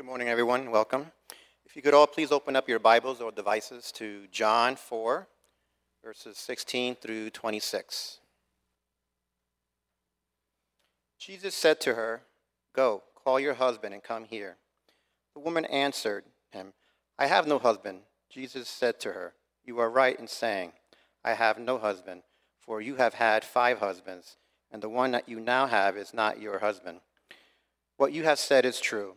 Good morning, everyone. Welcome. If you could all please open up your Bibles or devices to John 4, verses 16 through 26. Jesus said to her, Go, call your husband and come here. The woman answered him, I have no husband. Jesus said to her, You are right in saying, I have no husband, for you have had five husbands, and the one that you now have is not your husband. What you have said is true.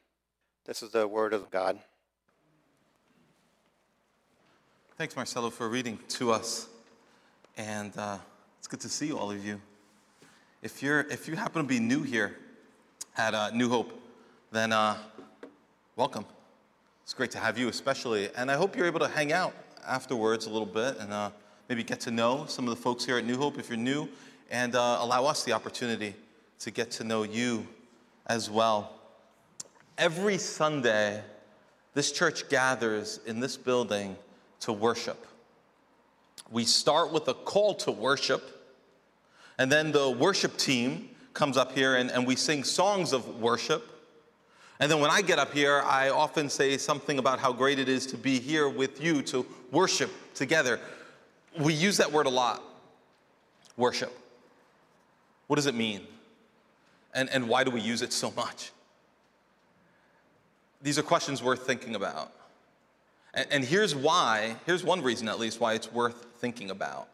This is the word of God. Thanks, Marcelo, for reading to us. And uh, it's good to see all of you. If, you're, if you happen to be new here at uh, New Hope, then uh, welcome. It's great to have you, especially. And I hope you're able to hang out afterwards a little bit and uh, maybe get to know some of the folks here at New Hope if you're new, and uh, allow us the opportunity to get to know you as well. Every Sunday, this church gathers in this building to worship. We start with a call to worship, and then the worship team comes up here and, and we sing songs of worship. And then when I get up here, I often say something about how great it is to be here with you to worship together. We use that word a lot worship. What does it mean? And, and why do we use it so much? These are questions worth thinking about. And, and here's why, here's one reason at least why it's worth thinking about.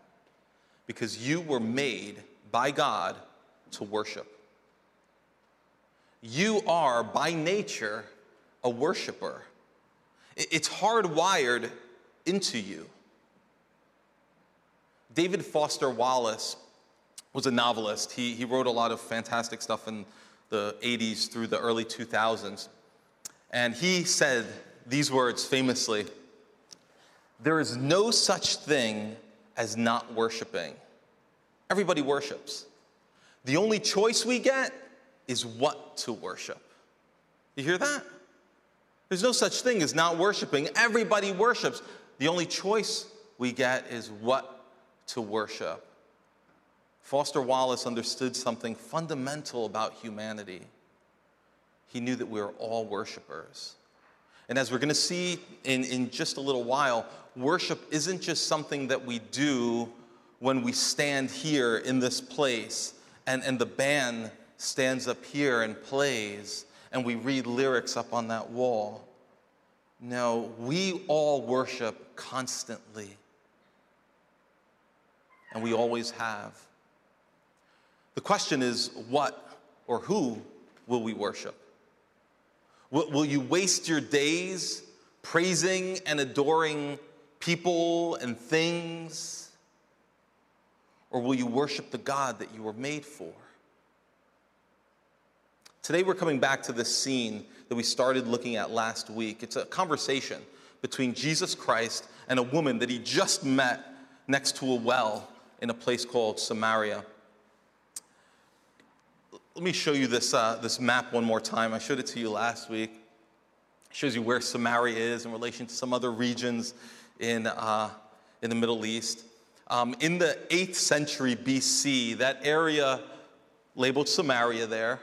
Because you were made by God to worship. You are by nature a worshiper. It's hardwired into you. David Foster Wallace was a novelist. He, he wrote a lot of fantastic stuff in the 80s through the early 2000s. And he said these words famously There is no such thing as not worshiping. Everybody worships. The only choice we get is what to worship. You hear that? There's no such thing as not worshiping. Everybody worships. The only choice we get is what to worship. Foster Wallace understood something fundamental about humanity he knew that we were all worshipers. And as we're going to see in, in just a little while, worship isn't just something that we do when we stand here in this place and, and the band stands up here and plays and we read lyrics up on that wall. No, we all worship constantly. And we always have. The question is what or who will we worship? Will, will you waste your days praising and adoring people and things? Or will you worship the God that you were made for? Today, we're coming back to this scene that we started looking at last week. It's a conversation between Jesus Christ and a woman that he just met next to a well in a place called Samaria. Let me show you this, uh, this map one more time. I showed it to you last week. It shows you where Samaria is in relation to some other regions in, uh, in the Middle East. Um, in the 8th century BC, that area labeled Samaria there,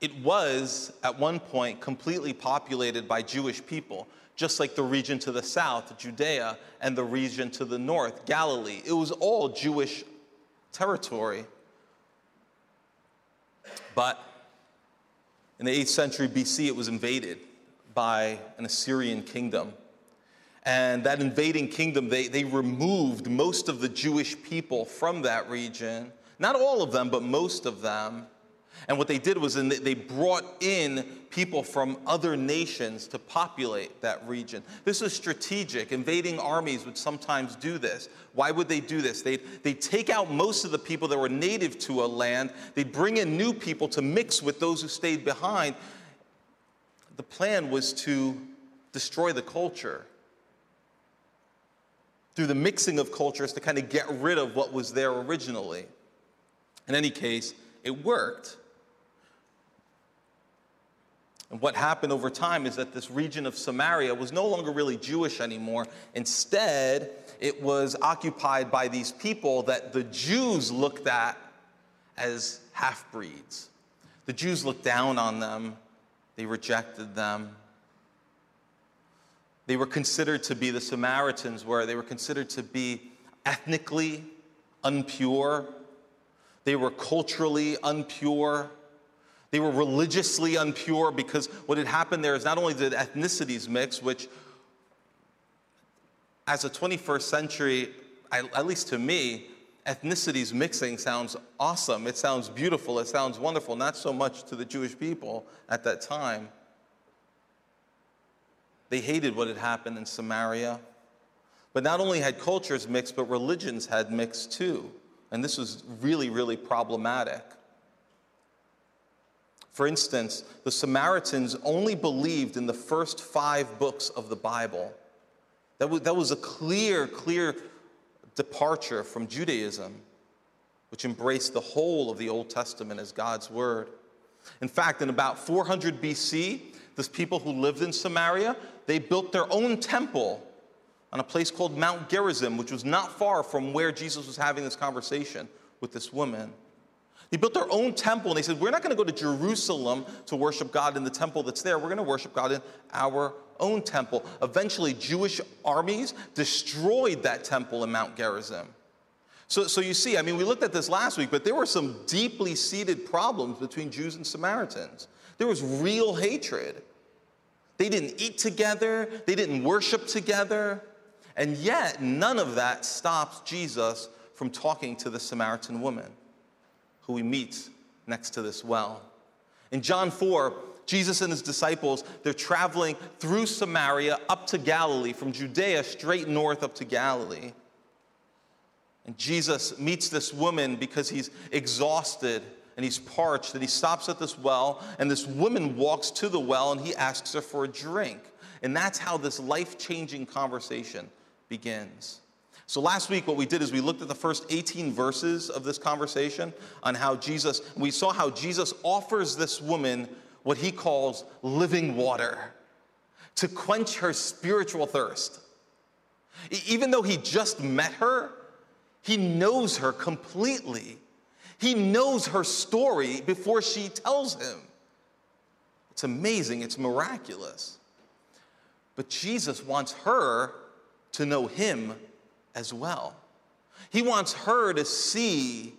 it was at one point completely populated by Jewish people, just like the region to the south, Judea, and the region to the north, Galilee. It was all Jewish territory. But in the 8th century BC, it was invaded by an Assyrian kingdom. And that invading kingdom, they, they removed most of the Jewish people from that region. Not all of them, but most of them. And what they did was they brought in people from other nations to populate that region. This was strategic. Invading armies would sometimes do this. Why would they do this? They'd, they'd take out most of the people that were native to a land, they'd bring in new people to mix with those who stayed behind. The plan was to destroy the culture through the mixing of cultures to kind of get rid of what was there originally. In any case, it worked. And what happened over time is that this region of Samaria was no longer really Jewish anymore. Instead, it was occupied by these people that the Jews looked at as half breeds. The Jews looked down on them, they rejected them. They were considered to be, the Samaritans were, they were considered to be ethnically unpure, they were culturally unpure. They were religiously unpure because what had happened there is not only did ethnicities mix, which as a 21st century, at least to me, ethnicities mixing sounds awesome. It sounds beautiful. It sounds wonderful. Not so much to the Jewish people at that time. They hated what had happened in Samaria. But not only had cultures mixed, but religions had mixed too. And this was really, really problematic. For instance, the Samaritans only believed in the first five books of the Bible. That was, that was a clear, clear departure from Judaism, which embraced the whole of the Old Testament as God's word. In fact, in about 400 BC, those people who lived in Samaria, they built their own temple on a place called Mount Gerizim, which was not far from where Jesus was having this conversation with this woman. They built their own temple and they said, We're not going to go to Jerusalem to worship God in the temple that's there. We're going to worship God in our own temple. Eventually, Jewish armies destroyed that temple in Mount Gerizim. So, so you see, I mean, we looked at this last week, but there were some deeply seated problems between Jews and Samaritans. There was real hatred. They didn't eat together, they didn't worship together. And yet, none of that stops Jesus from talking to the Samaritan woman who he meets next to this well. In John 4, Jesus and his disciples, they're traveling through Samaria up to Galilee, from Judea straight north up to Galilee. And Jesus meets this woman because he's exhausted and he's parched, and he stops at this well, and this woman walks to the well and he asks her for a drink. And that's how this life changing conversation begins. So last week, what we did is we looked at the first 18 verses of this conversation on how Jesus, we saw how Jesus offers this woman what he calls living water to quench her spiritual thirst. Even though he just met her, he knows her completely. He knows her story before she tells him. It's amazing, it's miraculous. But Jesus wants her to know him as well. He wants her to see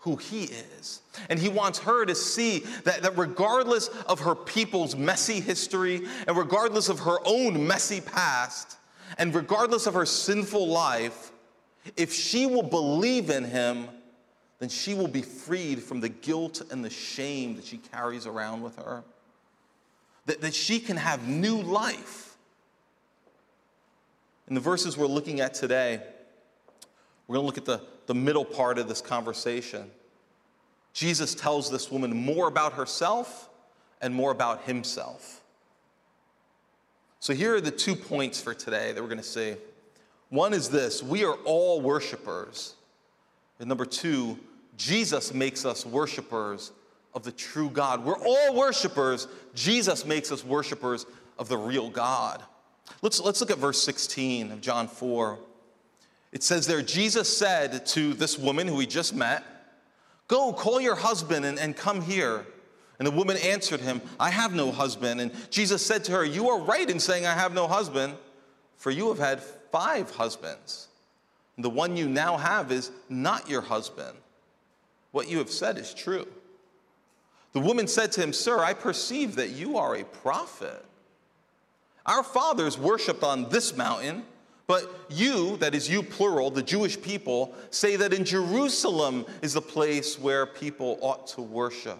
who he is. And he wants her to see that, that regardless of her people's messy history, and regardless of her own messy past, and regardless of her sinful life, if she will believe in him, then she will be freed from the guilt and the shame that she carries around with her. That, that she can have new life in the verses we're looking at today, we're going to look at the, the middle part of this conversation. Jesus tells this woman more about herself and more about himself. So here are the two points for today that we're going to see. One is this we are all worshipers. And number two, Jesus makes us worshipers of the true God. We're all worshipers. Jesus makes us worshipers of the real God. Let's, let's look at verse 16 of John 4. It says there, Jesus said to this woman who he just met, Go, call your husband and, and come here. And the woman answered him, I have no husband. And Jesus said to her, You are right in saying, I have no husband, for you have had five husbands. And the one you now have is not your husband. What you have said is true. The woman said to him, Sir, I perceive that you are a prophet. Our fathers worshiped on this mountain, but you, that is you plural, the Jewish people, say that in Jerusalem is the place where people ought to worship.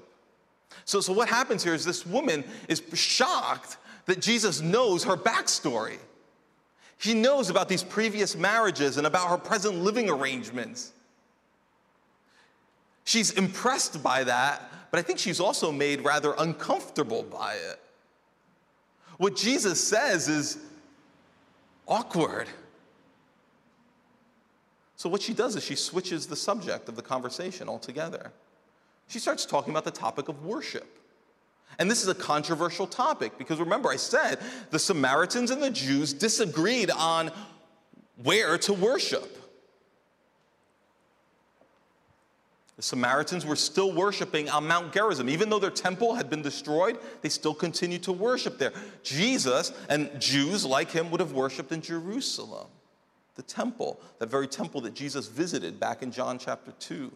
So, so what happens here is this woman is shocked that Jesus knows her backstory. He knows about these previous marriages and about her present living arrangements. She's impressed by that, but I think she's also made rather uncomfortable by it. What Jesus says is awkward. So, what she does is she switches the subject of the conversation altogether. She starts talking about the topic of worship. And this is a controversial topic because remember, I said the Samaritans and the Jews disagreed on where to worship. The Samaritans were still worshiping on Mount Gerizim. Even though their temple had been destroyed, they still continued to worship there. Jesus and Jews like him would have worshiped in Jerusalem, the temple, that very temple that Jesus visited back in John chapter 2.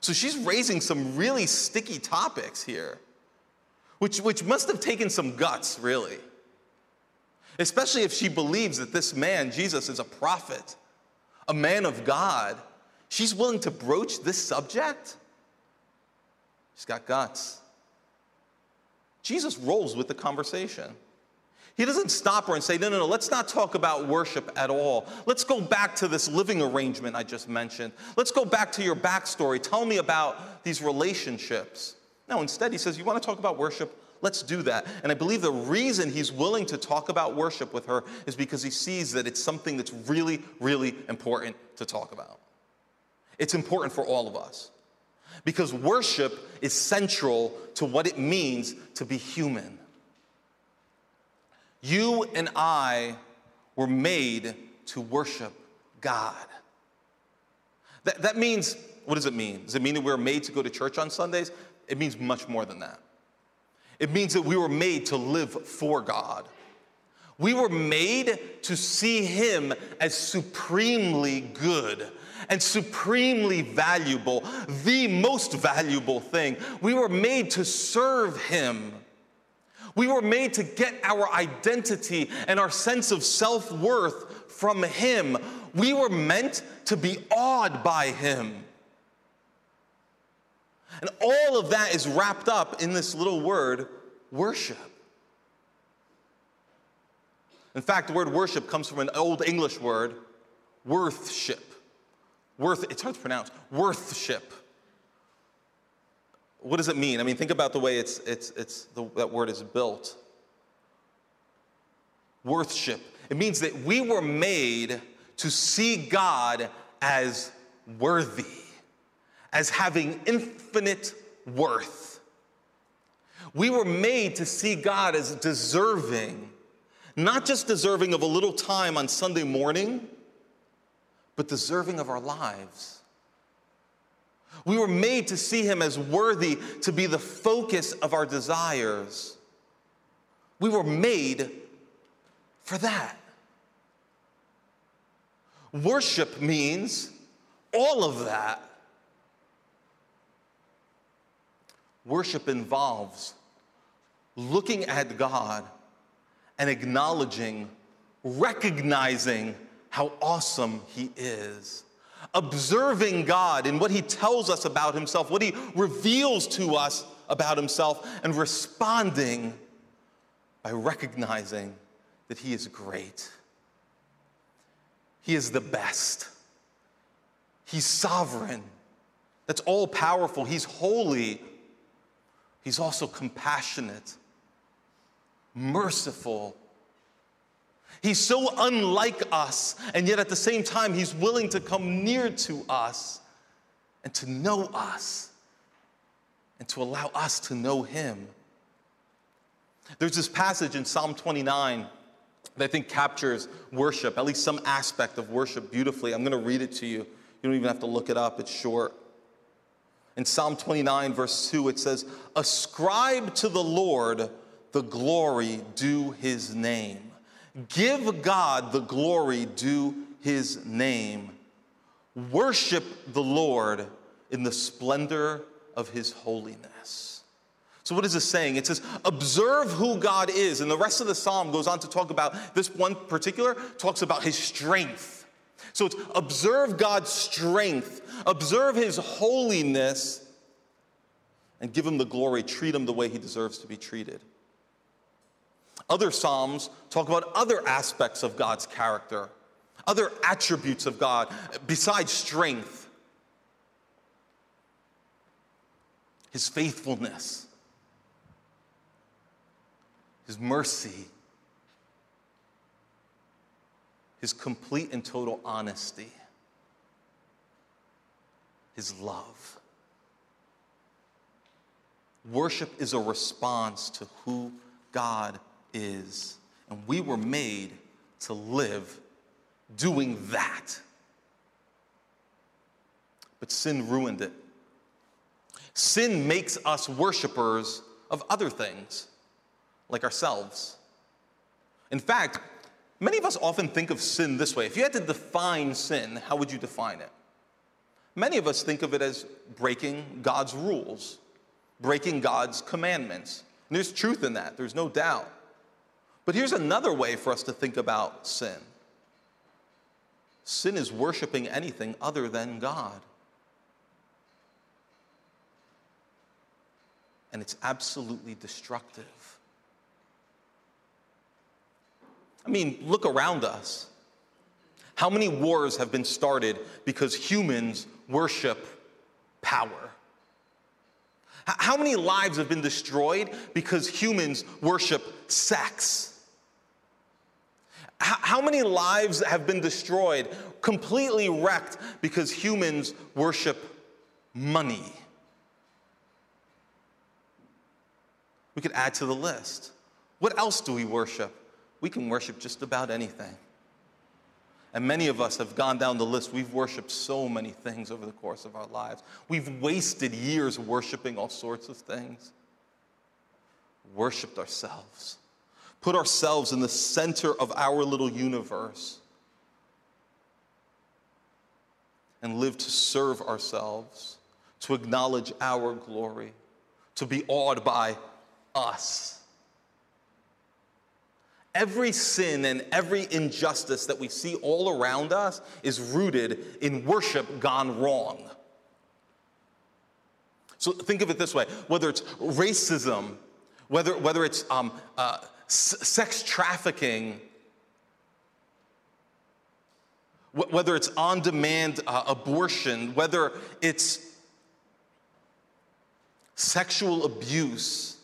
So she's raising some really sticky topics here, which, which must have taken some guts, really. Especially if she believes that this man, Jesus, is a prophet, a man of God She's willing to broach this subject? She's got guts. Jesus rolls with the conversation. He doesn't stop her and say, no, no, no, let's not talk about worship at all. Let's go back to this living arrangement I just mentioned. Let's go back to your backstory. Tell me about these relationships. No, instead, he says, You want to talk about worship? Let's do that. And I believe the reason he's willing to talk about worship with her is because he sees that it's something that's really, really important to talk about. It's important for all of us because worship is central to what it means to be human. You and I were made to worship God. That, that means, what does it mean? Does it mean that we were made to go to church on Sundays? It means much more than that. It means that we were made to live for God. We were made to see Him as supremely good and supremely valuable, the most valuable thing. We were made to serve Him. We were made to get our identity and our sense of self worth from Him. We were meant to be awed by Him. And all of that is wrapped up in this little word, worship. In fact, the word worship comes from an old English word, worthship. Worth, it's hard to pronounce, worthship. What does it mean? I mean, think about the way it's, it's, it's the, that word is built. Worthship. It means that we were made to see God as worthy, as having infinite worth. We were made to see God as deserving, not just deserving of a little time on Sunday morning but deserving of our lives. We were made to see him as worthy to be the focus of our desires. We were made for that. Worship means all of that. Worship involves looking at God and acknowledging, recognizing how awesome He is. Observing God in what He tells us about Himself, what He reveals to us about Himself, and responding by recognizing that He is great. He is the best. He's sovereign. That's all powerful. He's holy. He's also compassionate, merciful, He's so unlike us, and yet at the same time, He's willing to come near to us and to know us and to allow us to know Him. There's this passage in Psalm 29 that I think captures worship, at least some aspect of worship, beautifully. I'm going to read it to you. You don't even have to look it up, it's short. In Psalm 29, verse 2, it says, Ascribe to the Lord the glory due his name. Give God the glory due his name. Worship the Lord in the splendor of his holiness. So, what is this saying? It says, observe who God is. And the rest of the psalm goes on to talk about this one particular, talks about his strength. So, it's observe God's strength, observe his holiness, and give him the glory, treat him the way he deserves to be treated. Other psalms talk about other aspects of God's character, other attributes of God besides strength, his faithfulness his mercy, his complete and total honesty, his love. Worship is a response to who God is, and we were made to live doing that. But sin ruined it. Sin makes us worshipers of other things like ourselves. In fact, many of us often think of sin this way. If you had to define sin, how would you define it? Many of us think of it as breaking God's rules, breaking God's commandments. And there's truth in that, there's no doubt. But here's another way for us to think about sin sin is worshiping anything other than God. And it's absolutely destructive. I mean, look around us. How many wars have been started because humans worship power? How many lives have been destroyed because humans worship sex? How many lives have been destroyed, completely wrecked, because humans worship money? We could add to the list. What else do we worship? we can worship just about anything. And many of us have gone down the list. We've worshiped so many things over the course of our lives. We've wasted years worshiping all sorts of things. Worshipped ourselves, put ourselves in the center of our little universe, and live to serve ourselves, to acknowledge our glory, to be awed by us. Every sin and every injustice that we see all around us is rooted in worship gone wrong. So think of it this way whether it's racism, whether, whether it's um, uh, sex trafficking, wh- whether it's on demand uh, abortion, whether it's sexual abuse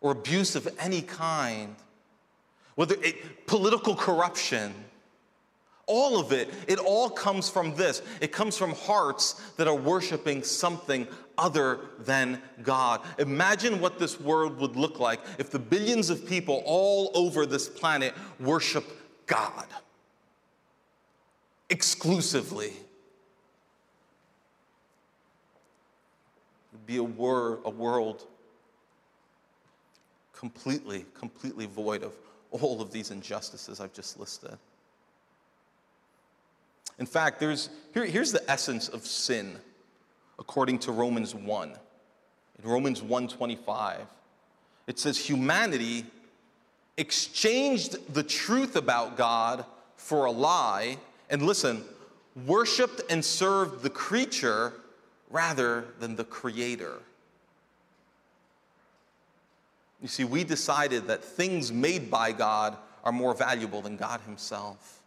or abuse of any kind, whether it, political corruption, all of it, it all comes from this. It comes from hearts that are worshiping something other than God. Imagine what this world would look like if the billions of people all over this planet worship God exclusively. It'd be a, wor- a world completely, completely void of all of these injustices I've just listed. In fact, there's, here, here's the essence of sin according to Romans 1. In Romans 1:25, it says humanity exchanged the truth about God for a lie, and listen, worshiped and served the creature rather than the creator. You see, we decided that things made by God are more valuable than God Himself.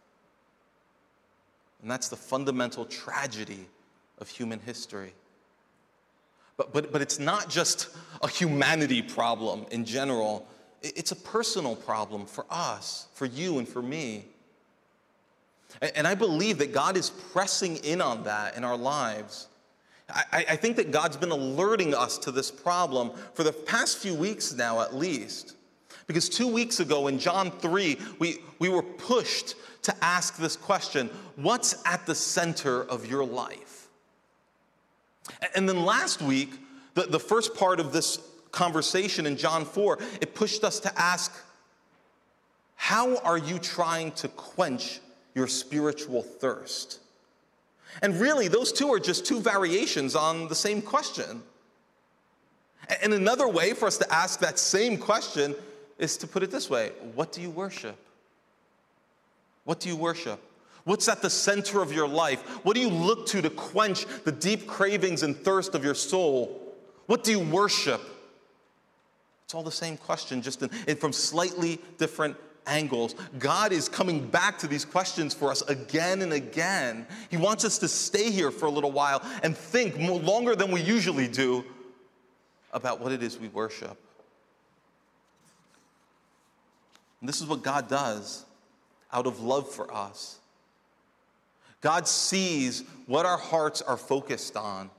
And that's the fundamental tragedy of human history. But, but, but it's not just a humanity problem in general, it's a personal problem for us, for you, and for me. And I believe that God is pressing in on that in our lives. I, I, think that God's been alerting us to this problem for the past few weeks now, at least. Because two weeks ago in John 3, we, we were pushed to ask this question What's at the center of your life? And then last week, the, the first part of this conversation in John 4, it pushed us to ask How are you trying to quench your spiritual thirst? And really, those two are just two variations on the same question. And another way for us to ask that same question is to put it this way What do you worship? What do you worship? What's at the center of your life? What do you look to to quench the deep cravings and thirst of your soul? What do you worship? It's all the same question, just in, in from slightly different angles. God is coming back to these questions for us again and again. He wants us to stay here for a little while and think more, longer than we usually do about what it is we worship. And this is what God does out of love for us. God sees what our hearts are focused on.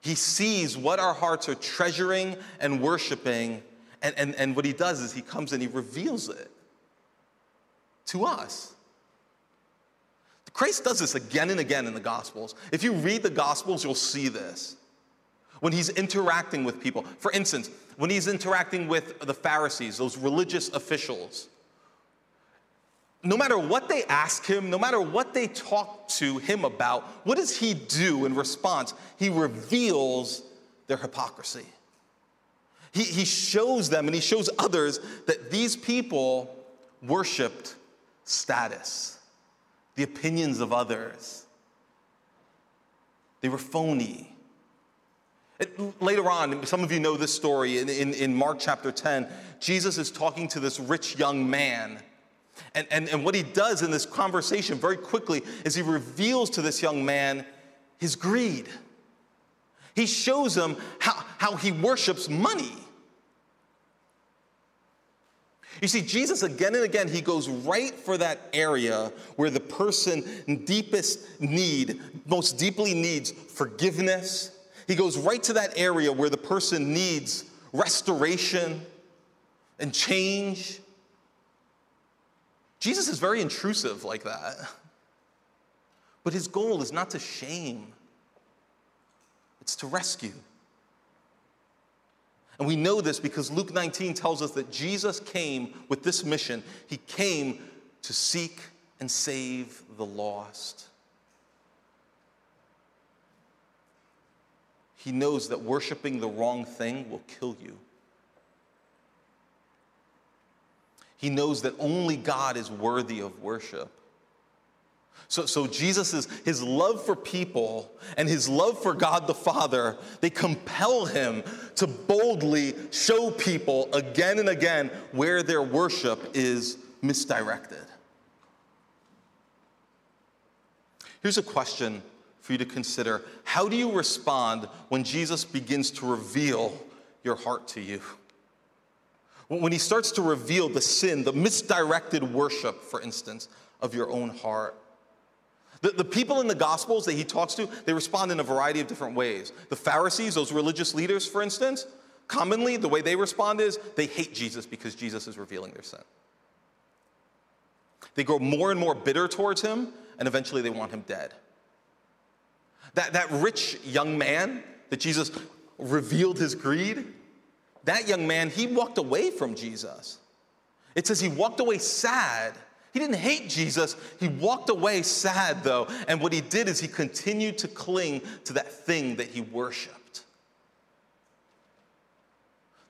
He sees what our hearts are treasuring and worshiping. And, and, and what he does is he comes and he reveals it to us. Christ does this again and again in the Gospels. If you read the Gospels, you'll see this. When he's interacting with people, for instance, when he's interacting with the Pharisees, those religious officials, no matter what they ask him, no matter what they talk to him about, what does he do in response? He reveals their hypocrisy. He, he shows them and he shows others that these people worshiped status, the opinions of others. They were phony. Later on, some of you know this story in, in, in Mark chapter 10. Jesus is talking to this rich young man and, and, and what he does in this conversation very quickly is he reveals to this young man his greed. He shows him how, how he worships money. You see, Jesus again and again, he goes right for that area where the person in deepest need, most deeply needs forgiveness. He goes right to that area where the person needs restoration and change. Jesus is very intrusive like that. But his goal is not to shame, it's to rescue. And we know this because Luke 19 tells us that Jesus came with this mission. He came to seek and save the lost. He knows that worshiping the wrong thing will kill you. He knows that only God is worthy of worship. So, so Jesus' his love for people and his love for God the Father, they compel him to boldly show people again and again where their worship is misdirected. Here's a question for you to consider. How do you respond when Jesus begins to reveal your heart to you? When he starts to reveal the sin, the misdirected worship, for instance, of your own heart. The, the people in the Gospels that he talks to, they respond in a variety of different ways. The Pharisees, those religious leaders, for instance, commonly the way they respond is they hate Jesus because Jesus is revealing their sin. They grow more and more bitter towards him, and eventually they want him dead. That, that rich young man that Jesus revealed his greed, that young man, he walked away from Jesus. It says he walked away sad. He didn't hate Jesus. He walked away sad, though. And what he did is he continued to cling to that thing that he worshiped.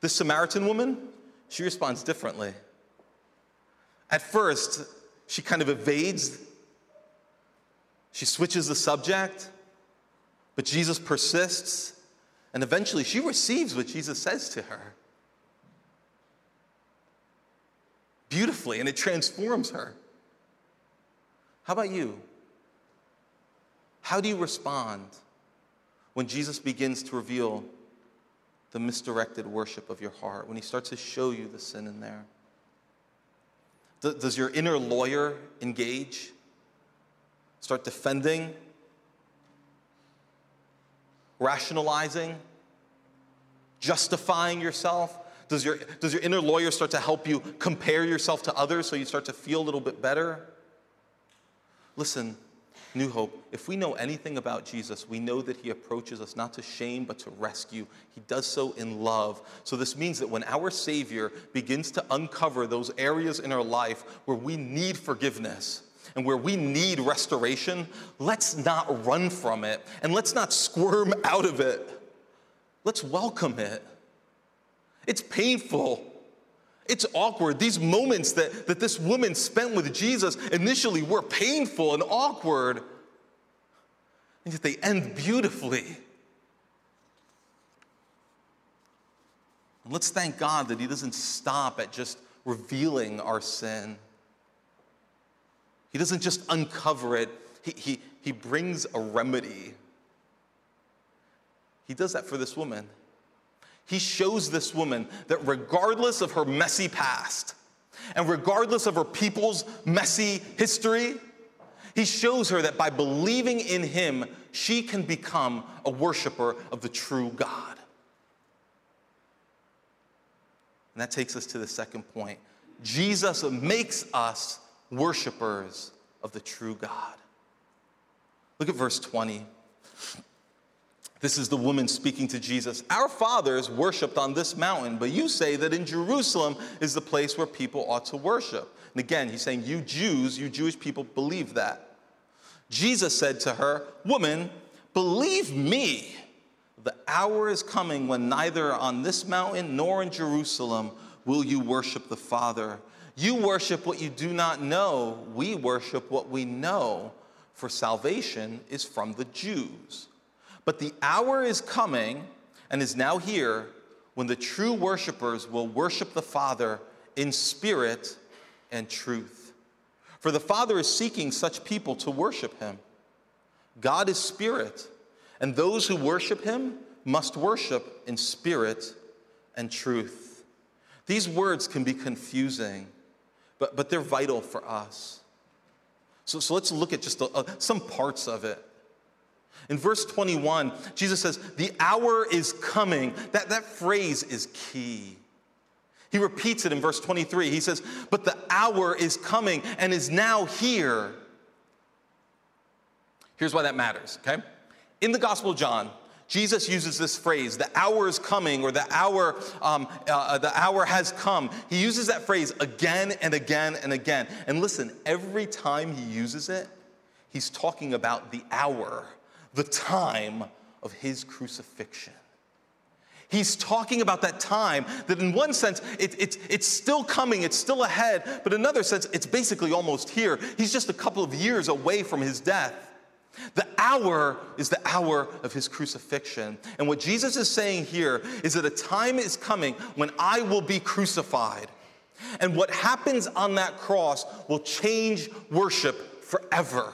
The Samaritan woman, she responds differently. At first, she kind of evades, she switches the subject, but Jesus persists and eventually she receives what Jesus says to her beautifully, and it transforms her. How about you? How do you respond when Jesus begins to reveal the misdirected worship of your heart, when he starts to show you the sin in there? Does your inner lawyer engage? Start defending rationalizing, justifying yourself? Does your, does your inner lawyer start to help you compare yourself to others so you start to feel a little bit better? Listen, New Hope, if we know anything about Jesus, we know that he approaches us not to shame, but to rescue. He does so in love. So, this means that when our Savior begins to uncover those areas in our life where we need forgiveness, and where we need restoration, let's not run from it and let's not squirm out of it. let's welcome it. It's painful. It's awkward. These moments that, that this woman spent with Jesus initially were painful and awkward, and yet they end beautifully. And let's thank God that He doesn't stop at just revealing our sin. He doesn't just uncover it, He, he, he brings a remedy. He does that for this woman. He shows this woman that regardless of her messy past and regardless of her people's messy history, he shows her that by believing in him, she can become a worshiper of the true God. And that takes us to the second point. Jesus makes us worshipers of the true God. Look at verse 20. This is the woman speaking to Jesus. Our fathers worshiped on this mountain, but you say that in Jerusalem is the place where people ought to worship. And again, he's saying, You Jews, you Jewish people believe that. Jesus said to her, Woman, believe me the hour is coming when neither on this mountain nor in Jerusalem will you worship the Father. You worship what you do not know. We worship what we know, for salvation is from the Jews. But the hour is coming and is now here when the true worshipers will worship the Father in spirit and truth. For the Father is seeking such people to worship him. God is spirit and those who worship him must worship in spirit and truth. These words can be confusing, but, but they're vital for us. So, so let's look at just a, a, uh, some parts of it. In verse 21, Jesus says, The hour is coming. That, that phrase is key. He repeats it in verse 23. He says, But the hour is coming and is now here. Here's why that matters, okay? In the Gospel of John, Jesus uses this phrase, the hour is coming, or the hour, um, uh, the hour has come. He uses that phrase again and again and again. And listen, every time he uses it, he's talking about the hour, the time of his crucifixion. He's talking about that time that, in one sense, it, it's, it's still coming, it's still ahead, but in another sense, it's basically almost here. He's just a couple of years away from his death. The hour is the hour of his crucifixion. And what Jesus is saying here is that a time is coming when I will be crucified. And what happens on that cross will change worship forever.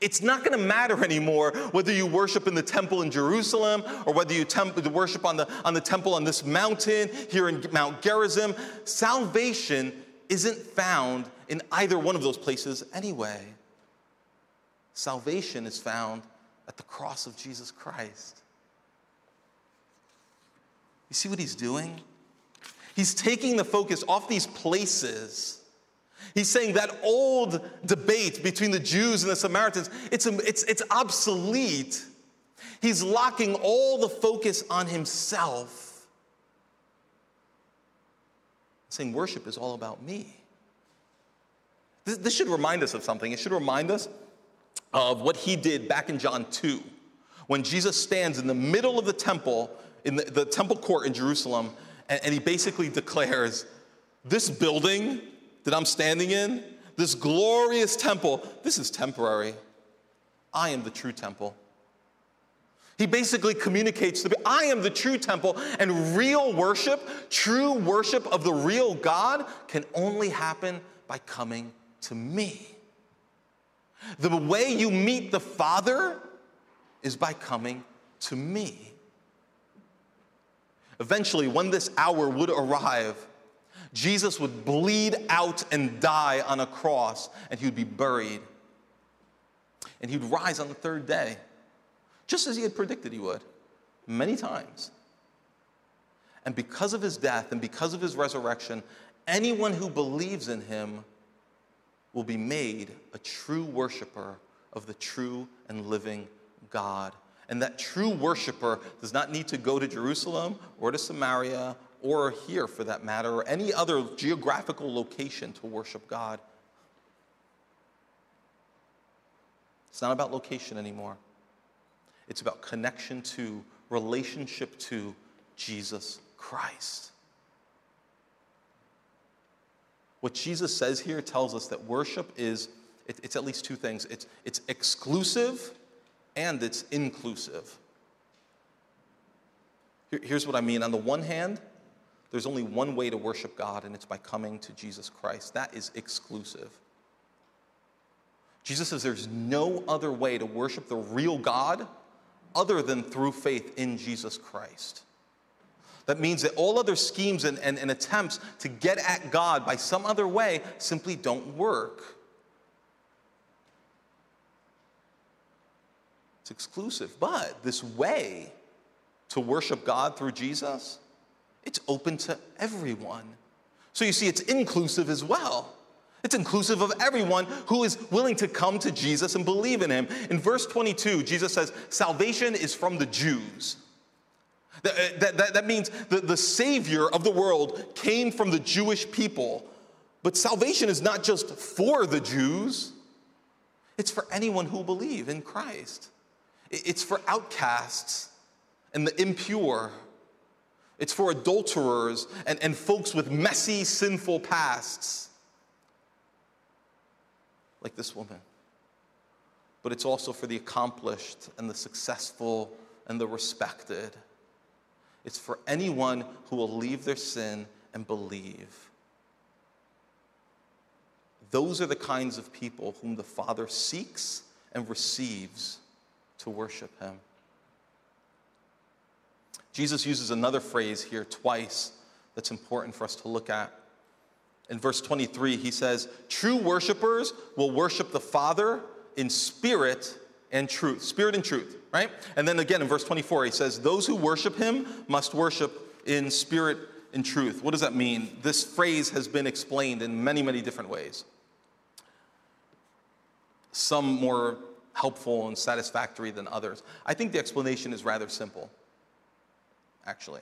It's not going to matter anymore whether you worship in the temple in Jerusalem or whether you temp- worship on the, on the temple on this mountain here in Mount Gerizim. Salvation isn't found in either one of those places anyway. Salvation is found at the cross of Jesus Christ. You see what he's doing? He's taking the focus off these places. He's saying that old debate between the Jews and the Samaritans, it's, it's, it's obsolete. He's locking all the focus on himself, saying worship is all about me. This, this should remind us of something. It should remind us of what he did back in John 2, when Jesus stands in the middle of the temple, in the, the temple court in Jerusalem, and, and he basically declares, This building that I'm standing in, this glorious temple, this is temporary. I am the true temple. He basically communicates to I am the true temple, and real worship, true worship of the real God, can only happen by coming to me. The way you meet the Father is by coming to me. Eventually, when this hour would arrive, Jesus would bleed out and die on a cross, and he would be buried. And he would rise on the third day, just as he had predicted he would, many times. And because of his death and because of his resurrection, anyone who believes in him will be made a true worshiper of the true and living God. And that true worshiper does not need to go to Jerusalem or to Samaria or here for that matter, or any other geographical location to worship God. It's not about location anymore. It's about connection to relationship to Jesus Christ. What Jesus says here tells us that worship is, it, it's at least two things it's, it's exclusive and it's inclusive. Here, here's what I mean. On the one hand, there's only one way to worship God, and it's by coming to Jesus Christ. That is exclusive. Jesus says there's no other way to worship the real God other than through faith in Jesus Christ. That means that all other schemes and, and, and, attempts to get at God by some other way simply don't work. It's exclusive. But this way to worship God through Jesus, it's open to everyone. So you see, it's inclusive as well. It's inclusive of everyone who is willing to come to Jesus and believe in him. In verse 22, Jesus says, Salvation is from the Jews. That, uh, that, that, that means the, the Savior of the world came from the Jewish people. But salvation is not just for the Jews, it's for anyone who believe in Christ. It's for outcasts and the impure. It's for adulterers and, and folks with messy, sinful pasts like this woman. But it's also for the accomplished and the successful and the respected. It's for anyone who will leave their sin and believe. Those are the kinds of people whom the Father seeks and receives to worship Him. Jesus uses another phrase here twice that's important for us to look at. In verse 23, he says, True worshipers will worship the Father in spirit and truth. Spirit and truth, right? And then again in verse 24, he says, Those who worship him must worship in spirit and truth. What does that mean? This phrase has been explained in many, many different ways. Some more helpful and satisfactory than others. I think the explanation is rather simple, actually.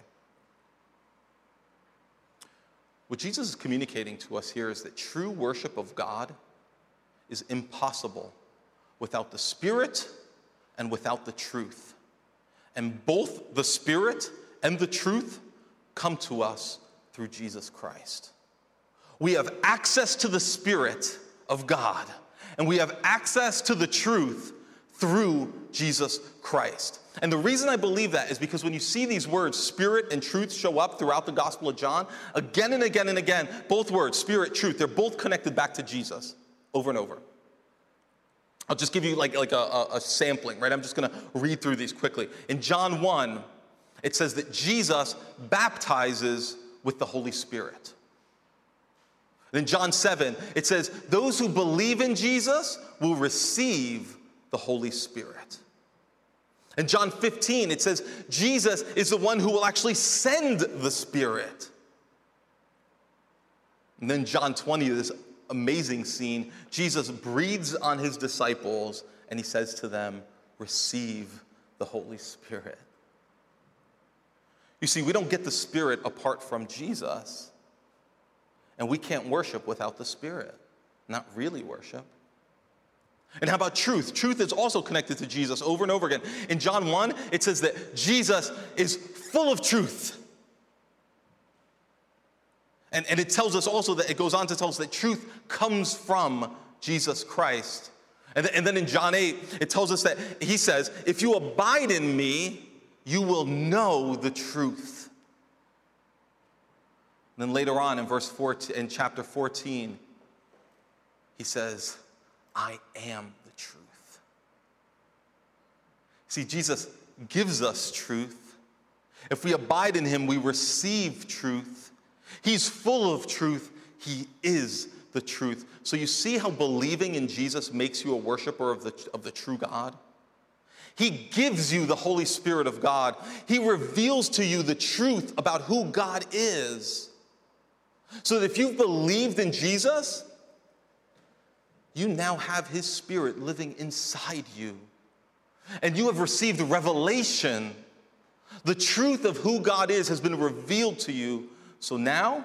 What Jesus is communicating to us here is that true worship of God is impossible without the Spirit and without the truth. And both the Spirit and the truth come to us through Jesus Christ. We have access to the Spirit of God, and we have access to the truth through Jesus Christ. And the reason I believe that is because when you see these words, spirit and truth, show up throughout the Gospel of John, again and again and again, both words, spirit, truth, they're both connected back to Jesus over and over. I'll just give you like, like a, a sampling, right? I'm just gonna read through these quickly. In John 1, it says that Jesus baptizes with the Holy Spirit. In John 7, it says, Those who believe in Jesus will receive the Holy Spirit. In John 15, it says Jesus is the one who will actually send the Spirit. And then John 20, this amazing scene, Jesus breathes on his disciples and he says to them, Receive the Holy Spirit. You see, we don't get the Spirit apart from Jesus, and we can't worship without the Spirit. Not really worship. And how about truth? Truth is also connected to Jesus over and over again. In John 1, it says that Jesus is full of truth. And, and it tells us also that it goes on to tell us that truth comes from Jesus Christ. And, th- and then in John 8, it tells us that he says, If you abide in me, you will know the truth. And then later on in verse 14, in chapter 14, he says, I am the truth. See, Jesus gives us truth. If we abide in him, we receive truth. He's full of truth. He is the truth. So you see how believing in Jesus makes you a worshiper of the, of the true God? He gives you the Holy Spirit of God. He reveals to you the truth about who God is. So that if you've believed in Jesus, you now have His Spirit living inside you. And you have received revelation. The truth of who God is has been revealed to you. So now,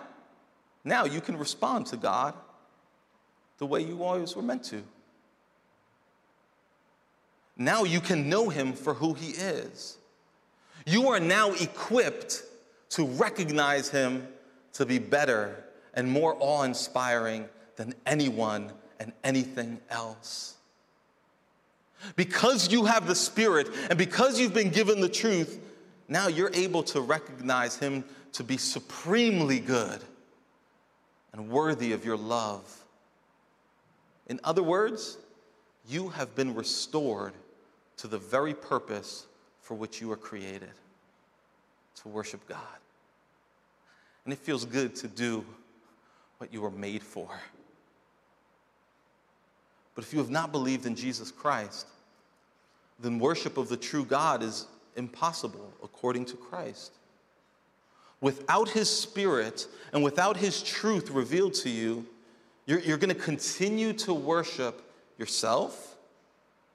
now you can respond to God the way you always were meant to. Now you can know Him for who He is. You are now equipped to recognize him to be better and more awe inspiring than anyone and anything else. Because you have the Spirit and because you've been given the truth, now you're able to recognize Him to be supremely good and worthy of your love. In other words, you have been restored to the very purpose for which you were created to worship God. And it feels good to do what you were made for. But if you have not believed in Jesus Christ, then worship of the true God is impossible according to Christ. Without His Spirit and without His truth revealed to you, you're, you're going to continue to worship yourself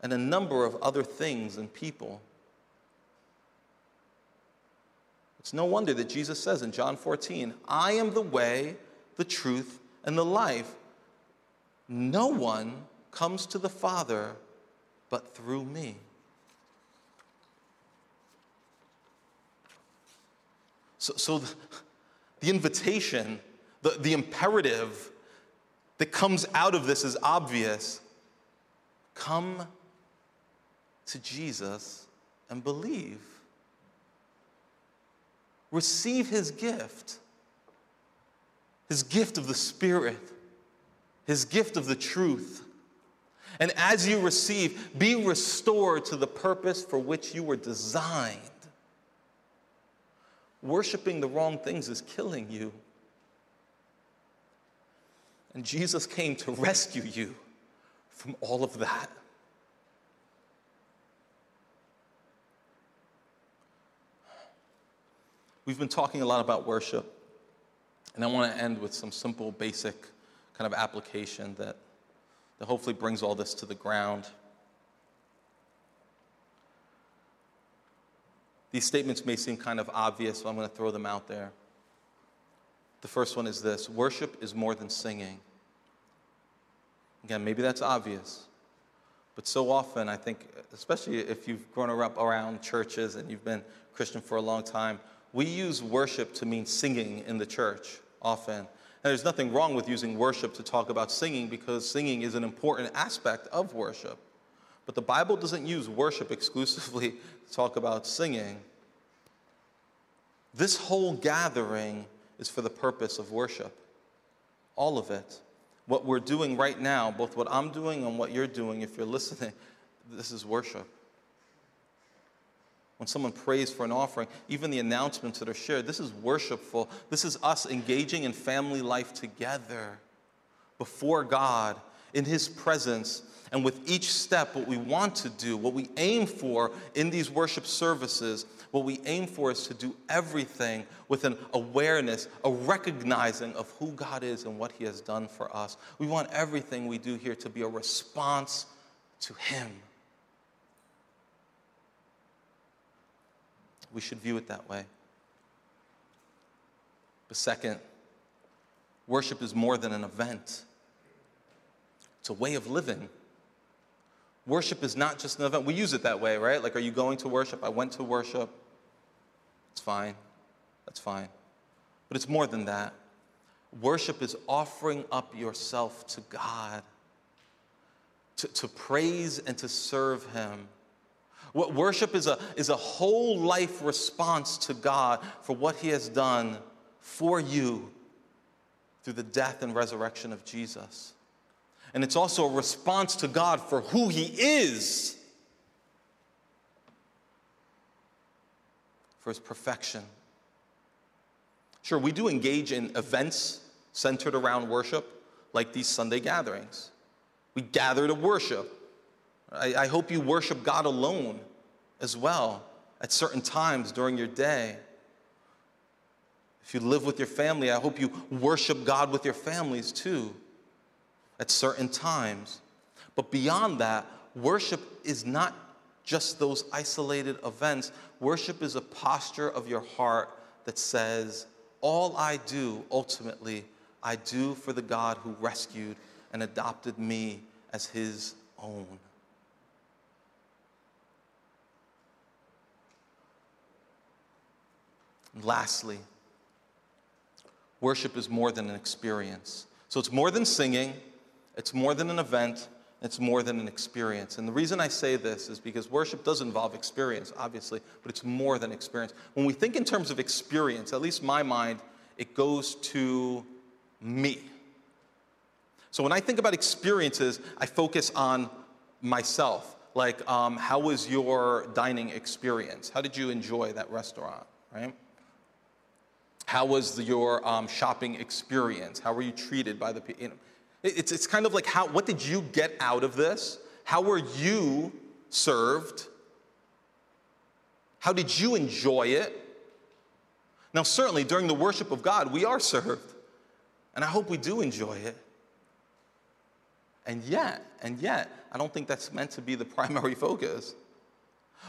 and a number of other things and people. It's no wonder that Jesus says in John 14, I am the way, the truth, and the life. No one comes to the Father but through me. So, so the, the invitation, the, the imperative that comes out of this is obvious. Come to Jesus and believe. Receive his gift, his gift of the Spirit, his gift of the truth. And as you receive, be restored to the purpose for which you were designed. Worshipping the wrong things is killing you. And Jesus came to rescue you from all of that. We've been talking a lot about worship, and I want to end with some simple, basic kind of application that, that hopefully brings all this to the ground. These statements may seem kind of obvious, so I'm going to throw them out there. The first one is this worship is more than singing. Again, maybe that's obvious, but so often, I think, especially if you've grown up around churches and you've been Christian for a long time, we use worship to mean singing in the church often. And there's nothing wrong with using worship to talk about singing because singing is an important aspect of worship. But the Bible doesn't use worship exclusively to talk about singing. This whole gathering is for the purpose of worship. All of it. What we're doing right now, both what I'm doing and what you're doing, if you're listening, this is worship when someone prays for an offering, even the announcements that are shared, this is worshipful. This is us engaging in family life together before God in His presence. And with each step, what we want to do, what we aim for in these worship services, what we aim for is to do everything with an awareness, a recognizing of who God is and what He has done for us. We want everything we do here to be a response to Him. We should view it that way. But second, worship is more than an event, it's a way of living. Worship is not just an event. We use it that way, right? Like, are you going to worship? I went to worship. It's fine. That's fine. But it's more than that. Worship is offering up yourself to God, to, to praise and to serve Him what worship is a, is a whole life response to God for what He has done for you through the death and resurrection of Jesus. And it's also a response to God for who He is, for His perfection. Sure, we do engage in events centered around worship, like these Sunday gatherings. We gather to worship. I, I hope you worship God alone as well at certain times during your day. If you live with your family, I hope you worship God with your families too at certain times. But beyond that, worship is not just those isolated events. Worship is a posture of your heart that says, All I do ultimately, I do for the God who rescued and adopted me as his own. Lastly, worship is more than an experience. So it's more than singing, it's more than an event, it's more than an experience. And the reason I say this is because worship does involve experience, obviously, but it's more than experience. When we think in terms of experience, at least my mind, it goes to me. So when I think about experiences, I focus on myself. Like, um, how was your dining experience? How did you enjoy that restaurant, right? How was your um, shopping experience? How were you treated by the people? You know, it's, it's kind of like how, what did you get out of this? How were you served? How did you enjoy it? Now, certainly during the worship of God, we are served, and I hope we do enjoy it. And yet, and yet, I don't think that's meant to be the primary focus.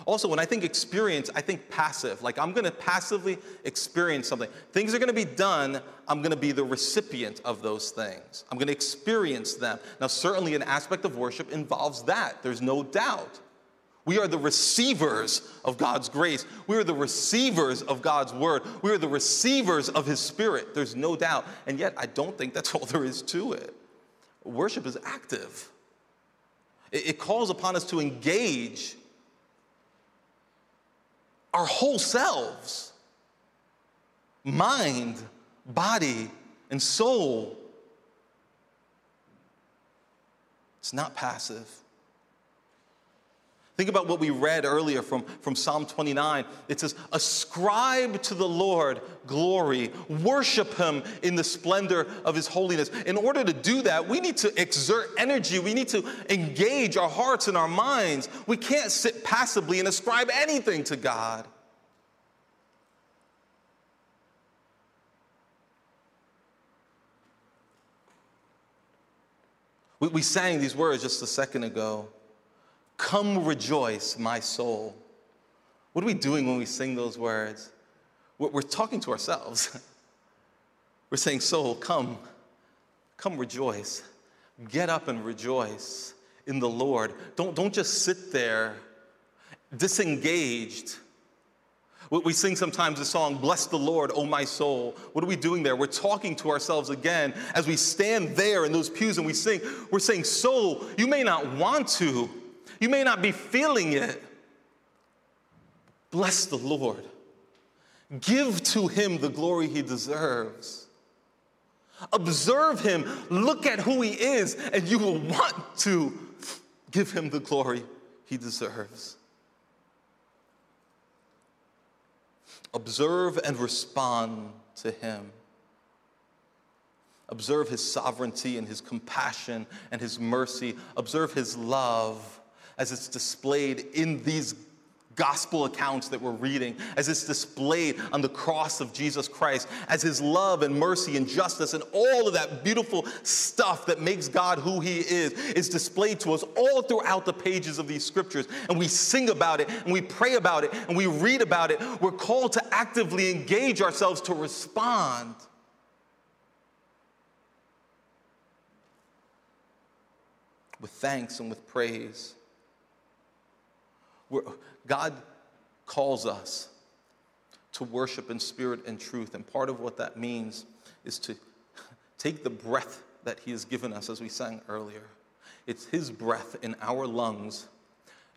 Also, when I think experience, I think passive. Like I'm gonna passively experience something. Things are gonna be done, I'm gonna be the recipient of those things. I'm gonna experience them. Now, certainly, an aspect of worship involves that, there's no doubt. We are the receivers of God's grace. We are the receivers of God's word. We are the receivers of His Spirit. There's no doubt. And yet, I don't think that's all there is to it. Worship is active, it, calls upon us to engage our whole selves mind, body, and soul. It's not passive. Think about what we read earlier from, from Psalm 29. It says, Ascribe to the Lord glory, worship him in the splendor of his holiness. In order to do that, we need to exert energy, we need to engage our hearts and our minds. We can't sit passively and ascribe anything to God. We, we sang these words just a second ago. Come rejoice, my soul. What are we doing when we sing those words? We're, talking to ourselves. We're saying, Soul, come, come rejoice. Get up and rejoice in the Lord. Don't, don't just sit there disengaged. We sing sometimes the song, Bless the Lord, O my soul. What are we doing there? We're talking to ourselves again as we stand there in those pews and we sing. We're saying, Soul, you may not want to, you may not be feeling it. Bless the Lord. Give to him the glory he deserves. Observe him, look at who he is, and you will want to give him the glory he deserves. Observe and respond to him. Observe his sovereignty and his compassion and his mercy. Observe his love as it's displayed in these gospel accounts that we're reading, as it's displayed on the cross of Jesus Christ, as his love and mercy and justice and all of that beautiful stuff that makes God who he is, is displayed to us all throughout the pages of these scriptures. And we sing about it, and we pray about it, and we read about it. We're called to actively engage ourselves to respond. With thanks and with praise. God calls us to worship in spirit and truth. And part of what that means is to take the breath that He has given us, as we sang earlier. It's His breath in our lungs.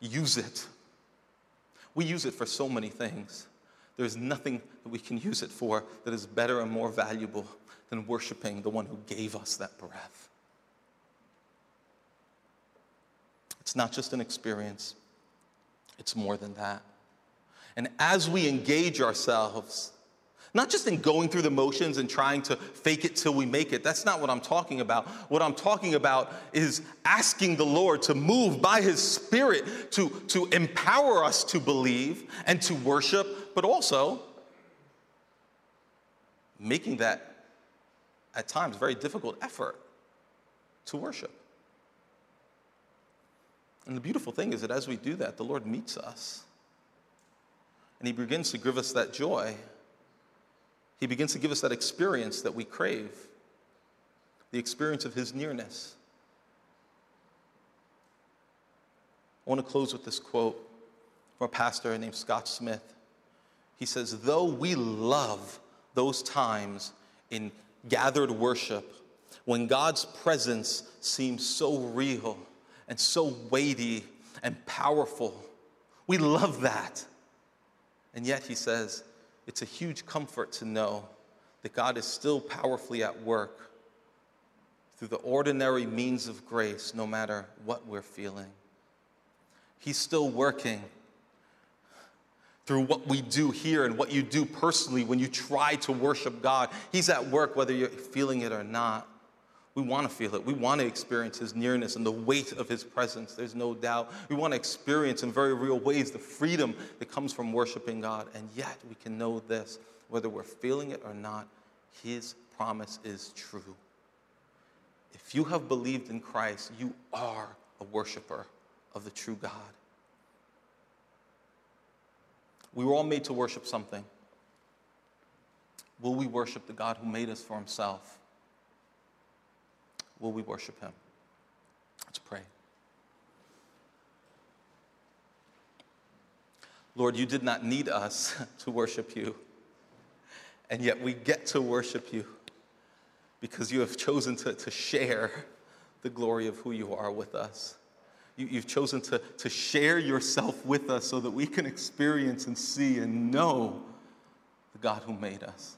Use it. We use it for so many things. There's nothing that we can use it for that is better and more valuable than worshiping the one who gave us that breath. It's not just an experience, it's more than that. And as we engage ourselves, not just in going through the motions and trying to fake it till we make it. That's not what I'm talking about. What I'm talking about is asking the Lord to move by His Spirit to, to empower us to believe and to worship, but also making that, at times, very difficult effort to worship. And the beautiful thing is that as we do that, the Lord meets us. And He begins to give us that joy. He begins to give us that experience that we crave the experience of His nearness. I want to close with this quote from a pastor named Scott Smith. He says, though we love those times in gathered worship when God's presence seems so real and so weighty and powerful, we love that. And yet, he says, it's a huge comfort to know that God is still powerfully at work through the ordinary means of grace, no matter what we're feeling. He's still working through what we do here and what you do personally when you try to worship God. He's at work whether you're feeling it or not. We want to feel it. We want to experience His nearness and the weight of His presence. There's no doubt. We want to experience in very real ways the freedom that comes from worshiping God. And yet, we can know this whether we're feeling it or not, His promise is true. If you have believed in Christ, you are a worshiper of the true God. We were all made to worship something. Will we worship the God who made us for Himself? Will we worship Him? Let's pray. Lord, you did not need us to worship you, and yet we get to worship you because you have chosen to, to share the glory of who you are with us. You, have chosen to, to share yourself with us so that we can experience and see and know the God who made us.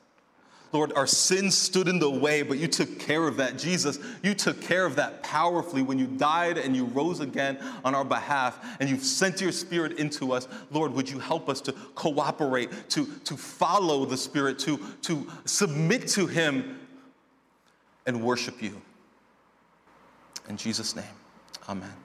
Lord, our sins stood in the way, but you took care of that. Jesus, you took care of that powerfully when you died and you rose again on our behalf, and you've sent your Spirit into us. Lord, would you help us to cooperate, to, to follow the Spirit, to, to submit to Him, and worship you? In Jesus' name, amen.